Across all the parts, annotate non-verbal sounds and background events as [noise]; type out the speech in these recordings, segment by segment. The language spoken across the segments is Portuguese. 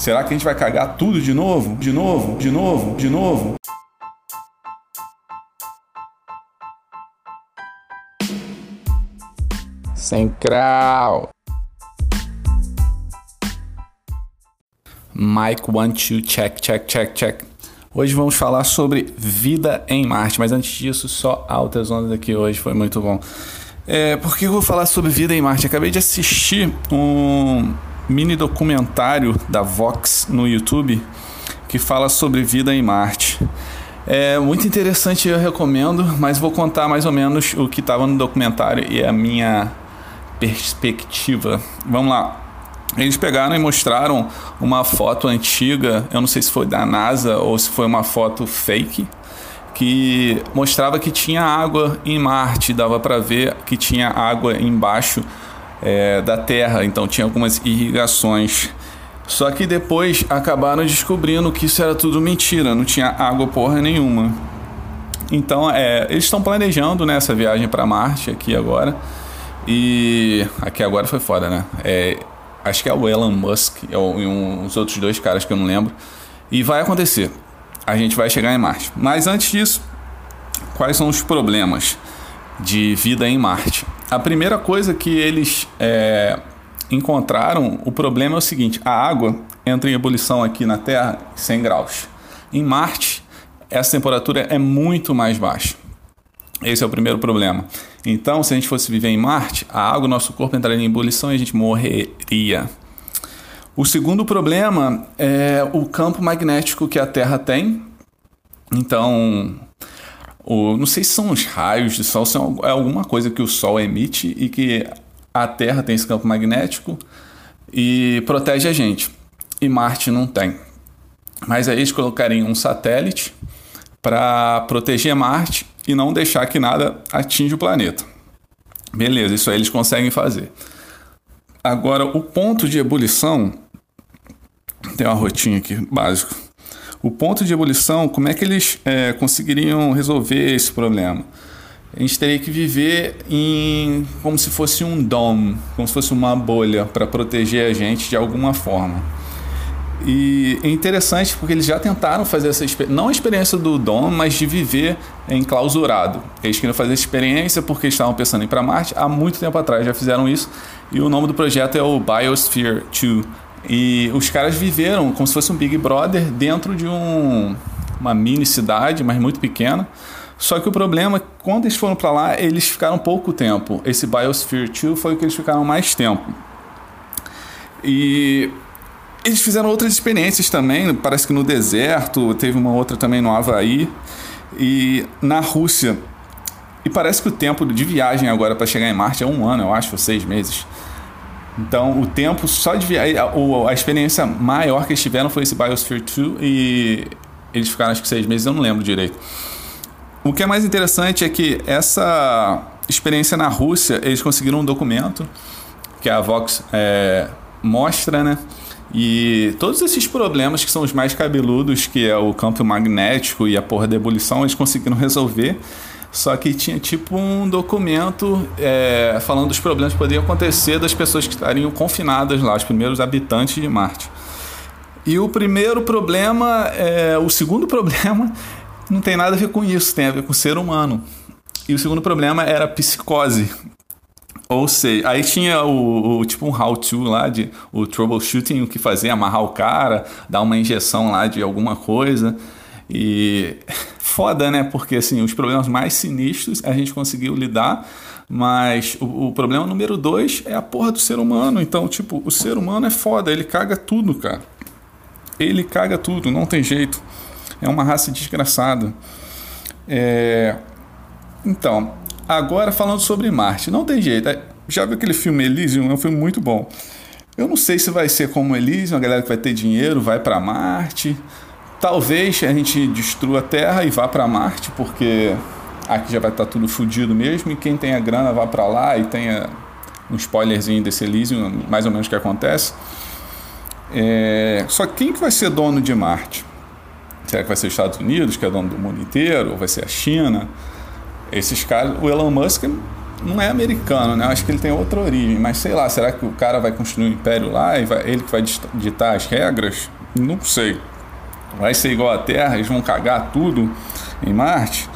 Será que a gente vai cagar tudo de novo? De novo? De novo? De novo? Sem crau. Mike one two check check check check. Hoje vamos falar sobre vida em Marte, mas antes disso, só altas ondas aqui hoje, foi muito bom. É, por que eu vou falar sobre vida em Marte? Acabei de assistir um mini documentário da Vox no YouTube que fala sobre vida em Marte. É muito interessante, eu recomendo, mas vou contar mais ou menos o que estava no documentário e a minha perspectiva. Vamos lá. Eles pegaram e mostraram uma foto antiga, eu não sei se foi da NASA ou se foi uma foto fake, que mostrava que tinha água em Marte, dava para ver que tinha água embaixo é, da Terra, então tinha algumas irrigações. Só que depois acabaram descobrindo que isso era tudo mentira, não tinha água porra nenhuma. Então é, eles estão planejando né, viagem para Marte aqui agora. E aqui agora foi foda, né? É, acho que é o Elon Musk e um, os outros dois caras que eu não lembro. E vai acontecer. A gente vai chegar em Marte. Mas antes disso, quais são os problemas de vida em Marte? A primeira coisa que eles é, encontraram, o problema é o seguinte: a água entra em ebulição aqui na Terra 100 graus. Em Marte, essa temperatura é muito mais baixa. Esse é o primeiro problema. Então, se a gente fosse viver em Marte, a água nosso corpo entraria em ebulição e a gente morreria. O segundo problema é o campo magnético que a Terra tem. Então, o, não sei se são os raios de Sol, se é alguma coisa que o Sol emite e que a Terra tem esse campo magnético e protege a gente. E Marte não tem. Mas aí eles colocariam um satélite para proteger Marte e não deixar que nada atinja o planeta. Beleza, isso aí eles conseguem fazer. Agora, o ponto de ebulição. Tem uma rotinha aqui, básico. O ponto de ebulição, como é que eles é, conseguiriam resolver esse problema? A gente teria que viver em como se fosse um dome, como se fosse uma bolha para proteger a gente de alguma forma. E é interessante porque eles já tentaram fazer essa não a experiência do Dom, mas de viver enclausurado. Eles queriam fazer essa experiência porque estavam pensando em ir para Marte há muito tempo atrás, já fizeram isso. E o nome do projeto é o Biosphere 2. E os caras viveram como se fosse um Big Brother dentro de um, uma mini cidade, mas muito pequena. Só que o problema é que quando eles foram para lá, eles ficaram pouco tempo. Esse Biosphere 2 foi o que eles ficaram mais tempo. E eles fizeram outras experiências também, parece que no deserto, teve uma outra também no Havaí e na Rússia. E parece que o tempo de viagem agora para chegar em Marte é um ano, eu acho, ou seis meses. Então, o tempo só de viagem, a, a experiência maior que eles tiveram foi esse Biosphere 2 e eles ficaram acho que seis meses, eu não lembro direito. O que é mais interessante é que essa experiência na Rússia, eles conseguiram um documento que a Vox é, mostra, né? E todos esses problemas que são os mais cabeludos, que é o campo magnético e a porra da ebulição, eles conseguiram resolver. Só que tinha tipo um documento é, falando dos problemas que poderiam acontecer das pessoas que estariam confinadas lá, os primeiros habitantes de Marte. E o primeiro problema, é, o segundo [laughs] problema, não tem nada a ver com isso, tem a ver com o ser humano. E o segundo problema era psicose, ou seja, aí tinha o, o, tipo um how-to lá de o troubleshooting, o que fazer, amarrar o cara, dar uma injeção lá de alguma coisa. E [laughs] foda, né? Porque assim, os problemas mais sinistros a gente conseguiu lidar, mas o, o problema número dois é a porra do ser humano. Então, tipo, o ser humano é foda, ele caga tudo, cara. Ele caga tudo, não tem jeito. É uma raça desgraçada. É... Então, Agora falando sobre Marte, não tem jeito. É, já viu aquele filme Elysium? É um filme muito bom. Eu não sei se vai ser como Elysium, a galera que vai ter dinheiro vai para Marte. Talvez a gente destrua a Terra e vá para Marte, porque aqui já vai estar tá tudo fodido mesmo. E quem tem a grana vá para lá e tenha um spoilerzinho desse Elysium, mais ou menos o que acontece. É... Só quem que vai ser dono de Marte? Será que vai ser os Estados Unidos, que é dono do mundo inteiro? Ou vai ser a China? Esses caras, o Elon Musk não é americano, né? Eu acho que ele tem outra origem, mas sei lá, será que o cara vai construir um império lá e vai, ele que vai ditar as regras? Não sei. Vai ser igual à Terra, eles vão cagar tudo em Marte?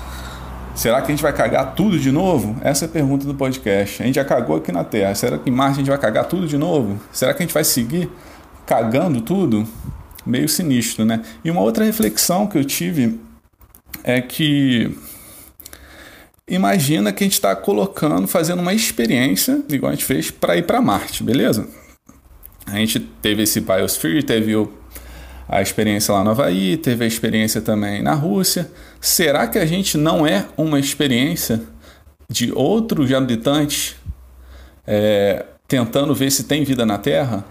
Será que a gente vai cagar tudo de novo? Essa é a pergunta do podcast. A gente já cagou aqui na Terra. Será que em Marte a gente vai cagar tudo de novo? Será que a gente vai seguir cagando tudo? Meio sinistro, né? E uma outra reflexão que eu tive é que imagina que a gente está colocando, fazendo uma experiência, igual a gente fez, para ir para Marte, beleza? A gente teve esse Biosphere, teve o a experiência lá no Havaí, teve a experiência também na Rússia. Será que a gente não é uma experiência de outros habitantes é, tentando ver se tem vida na Terra?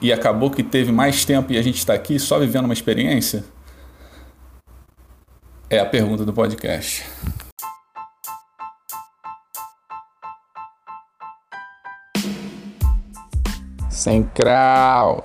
E acabou que teve mais tempo e a gente está aqui só vivendo uma experiência? É a pergunta do podcast. Sem crau.